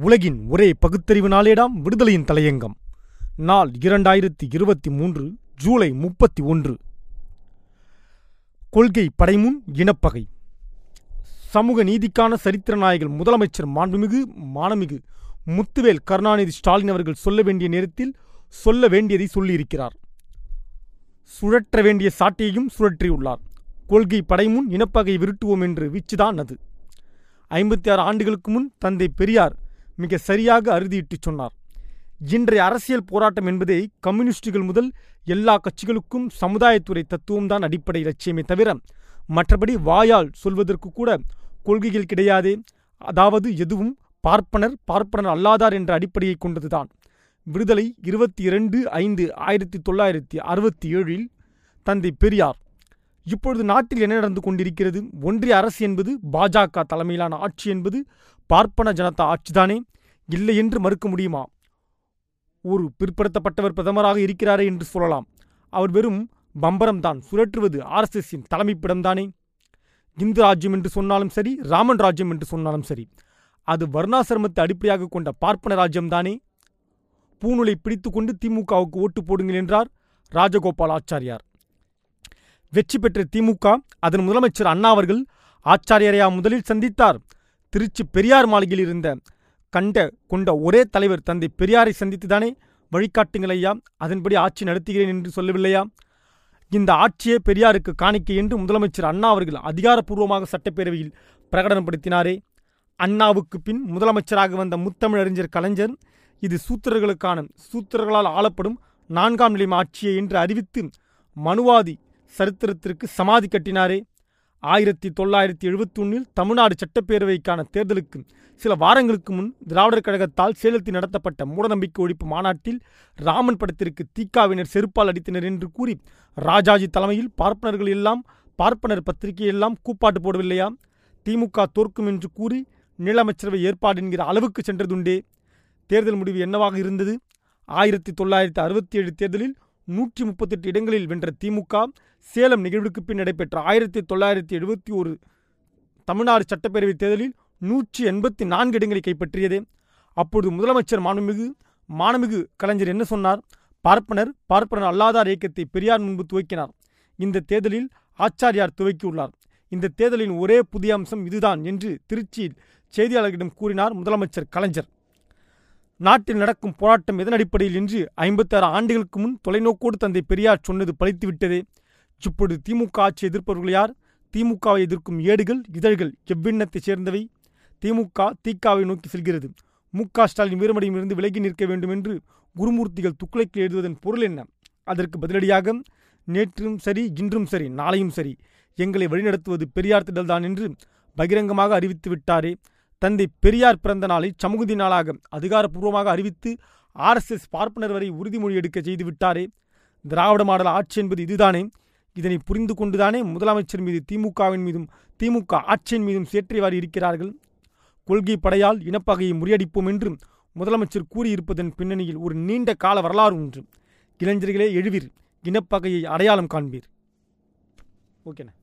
உலகின் ஒரே பகுத்தறிவு நாளேடாம் விடுதலையின் தலையங்கம். நாள் இரண்டாயிரத்தி இருபத்தி மூன்று ஜூலை முப்பத்தி ஒன்று. கொள்கை படைமுன் இனப்பகை. சமூக நீதிக்கான சரித்திர நாயகர் முதலமைச்சர் மாண்புமிகு மானமிகு முத்துவேல் கருணாநிதி ஸ்டாலின் அவர்கள் சொல்ல வேண்டிய நேரத்தில் சொல்ல வேண்டியதை சொல்லியிருக்கிறார். சுழற்ற வேண்டிய சாட்டையையும் சுழற்றியுள்ளார். கொள்கை படைமுன் இனப்பகை விருட்டுவோம் என்று வீச்சுதான் அது. ஐம்பத்தி ஆறு ஆண்டுகளுக்கு முன் தந்தை பெரியார் மிக சரியாக அறுதியிட்டுச் சொன்னார். இன்றைய அரசியல் போராட்டம் என்பதே கம்யூனிஸ்டுகள் முதல் எல்லா கட்சிகளுக்கும் சமுதாயத்துறை தத்துவம்தான் அடிப்படை லட்சியமே தவிர மற்றபடி வாயால் சொல்வதற்கு கூட கொள்கைகள் கிடையாதே. அதாவது எதுவும் பார்ப்பனர் பார்ப்பனர் அல்லாதார் என்ற அடிப்படையை கொண்டதுதான். விடுதலை இருபத்தி இரண்டு ஐந்து ஆயிரத்தி தொள்ளாயிரத்தி அறுபத்தி ஏழில் தந்தை பெரியார். இப்பொழுது நாட்டில் என்ன நடந்து கொண்டிருக்கிறது? ஒன்றிய அரசு என்பது பாஜக தலைமையிலான ஆட்சி என்பது பார்ப்பன ஜனதா ஆட்சிதானே? இல்லை என்று மறுக்க முடியுமா? ஒரு பிற்படுத்தப்பட்டவர் பிரதமராக இருக்கிறாரே என்று சொல்லலாம். அவர் வெறும் பம்பரம்தான் சுழற்றுவது ஆர்எஸ்எஸ்ஸின் தலைமைப்பிடம்தானே? இந்து ராஜ்யம் என்று சொன்னாலும் சரி ராமன் ராஜ்யம் என்று சொன்னாலும் சரி அது வர்ணாசிரமத்தை அடிப்படையாக கொண்ட பார்ப்பன ராஜ்யம்தானே? பூநூலை பிடித்துக்கொண்டு திமுகவுக்கு ஓட்டு போடுங்கள் என்றார் ராஜகோபால் ஆச்சாரியார். வெற்றி பெற்ற திமுக அதன் முதலமைச்சர் அண்ணா அவர்கள் ஆச்சாரியரையா முதலில் சந்தித்தார். திருச்சி பெரியார் மாளிகையில் இருந்த கண்ட கொண்ட ஒரே தலைவர் தந்தை பெரியாரை சந்தித்துதானே? வழிகாட்டுங்கள் ஐயா அதன்படி ஆட்சி நடத்துகிறேன் என்று சொல்லவில்லையா? இந்த ஆட்சியே பெரியாருக்கு காணிக்கை என்று முதலமைச்சர் அண்ணா அவர்கள் அதிகாரப்பூர்வமாக சட்டப்பேரவையில் பிரகடனப்படுத்தினாரே. அண்ணாவுக்கு பின் முதலமைச்சராக வந்த முத்தமிழறிஞர் கலைஞர் இது சூத்திரர்களுக்கான சூத்திரர்களால் ஆளப்படும் நான்காம் நிலையம் ஆட்சியை என்று அறிவித்து மனுவாதி சரித்திரத்திற்கு சமாதி கட்டினாரே. ஆயிரத்தி தொள்ளாயிரத்தி எழுபத்தொன்னில் தமிழ்நாடு சட்டப்பேரவைக்கான தேர்தலுக்கு சில வாரங்களுக்கு முன் திராவிடர் கழகத்தால் சேலத்தில் நடத்தப்பட்ட மூடநம்பிக்கை ஒழிப்பு மாநாட்டில் ராமன் படத்திற்கு தீக்காவினர் செருப்பால் அடித்தனர் என்று கூறி ராஜாஜி தலைமையில் பார்ப்பனர்கள் எல்லாம் பார்ப்பனர் பத்திரிகை எல்லாம் கூப்பாட்டு போடவில்லையா? திமுக தோற்கும் என்று கூறி நிலமைச்சரவை ஏற்பாடு என்கிற அளவுக்கு சென்றதுண்டே. தேர்தல் முடிவு என்னவாக இருந்தது? ஆயிரத்தி தொள்ளாயிரத்தி அறுபத்தி ஏழு தேர்தலில் நூற்றி முப்பத்தெட்டு இடங்களில் வென்ற திமுக சேலம் நிகழ்வுக்கு பின் நடைபெற்ற ஆயிரத்தி தொள்ளாயிரத்தி எழுபத்தி ஒரு தமிழ்நாடு சட்டப்பேரவைத் தேர்தலில் நூற்றி எண்பத்தி நான்கு இடங்களை கைப்பற்றியதே. அப்பொழுது முதலமைச்சர் மாண்புமிகு மானமிகு கலைஞர் என்ன சொன்னார்? பார்ப்பனர் பார்ப்பனர் அல்லாதார் இயக்கத்தை பெரியார் முன்பு துவக்கினார். இந்த தேர்தலில் ஆச்சாரியார் துவக்கியுள்ளார். இந்த தேர்தலின் ஒரே புதிய அம்சம் இதுதான் என்று திருச்சியில் செய்தியாளர்களிடம் கூறினார் முதலமைச்சர் கலைஞர். நாட்டில் நடக்கும் போராட்டம் எதன் அடிப்படையில் என்று ஐம்பத்தாறு ஆண்டுகளுக்கு முன் தொலைநோக்கோடு தந்தை பெரியார் சொன்னது பழித்துவிட்டதே இப்பொழுது திமுக ஆட்சி எதிர்ப்பவர்கள் யார்? திமுகவை எதிர்க்கும் ஏடுகள் இதழ்கள் எவ்விண்ணத்தைச் சேர்ந்தவை? திமுக தீக்காவை நோக்கி செல்கிறது. மு க ஸ்டாலின் வீரமடியிலிருந்து விலகி நிற்க வேண்டும் என்று குருமூர்த்திகள் துக்ளைக்கு எழுதுவதன் பொருள் என்ன? அதற்கு பதிலடியாக நேற்றும் சரி இன்றும் சரி நாளையும் சரி எங்களை வழிநடத்துவது பெரியார் திடல்தான் என்று பகிரங்கமாக அறிவித்து விட்டாரே. தந்தை பெரியார் பிறந்த நாளை சமூகதி நாளாக அதிகாரப்பூர்வமாக அறிவித்து ஆர்எஸ்எஸ் பார்ப்பனர் வரை உறுதிமொழி எடுக்க செய்து விட்டாரே. திராவிட மாடல் ஆட்சி என்பது இதுதானே? இதனை புரிந்து கொண்டுதானே முதலமைச்சர் மீது திமுகவின் மீதும் திமுக ஆட்சியின் மீதும் சேற்றியவாறு இருக்கிறார்கள்? கொள்கை படையால் இனப்பகையை முறியடிப்போம் என்று முதலமைச்சர் கூறியிருப்பதன் பின்னணியில் ஒரு நீண்ட கால வரலாறு ஒன்று. இளைஞர்களே எழுவீர். இனப்பகையை அடையாளம் காண்பீர். ஓகேண்ணா.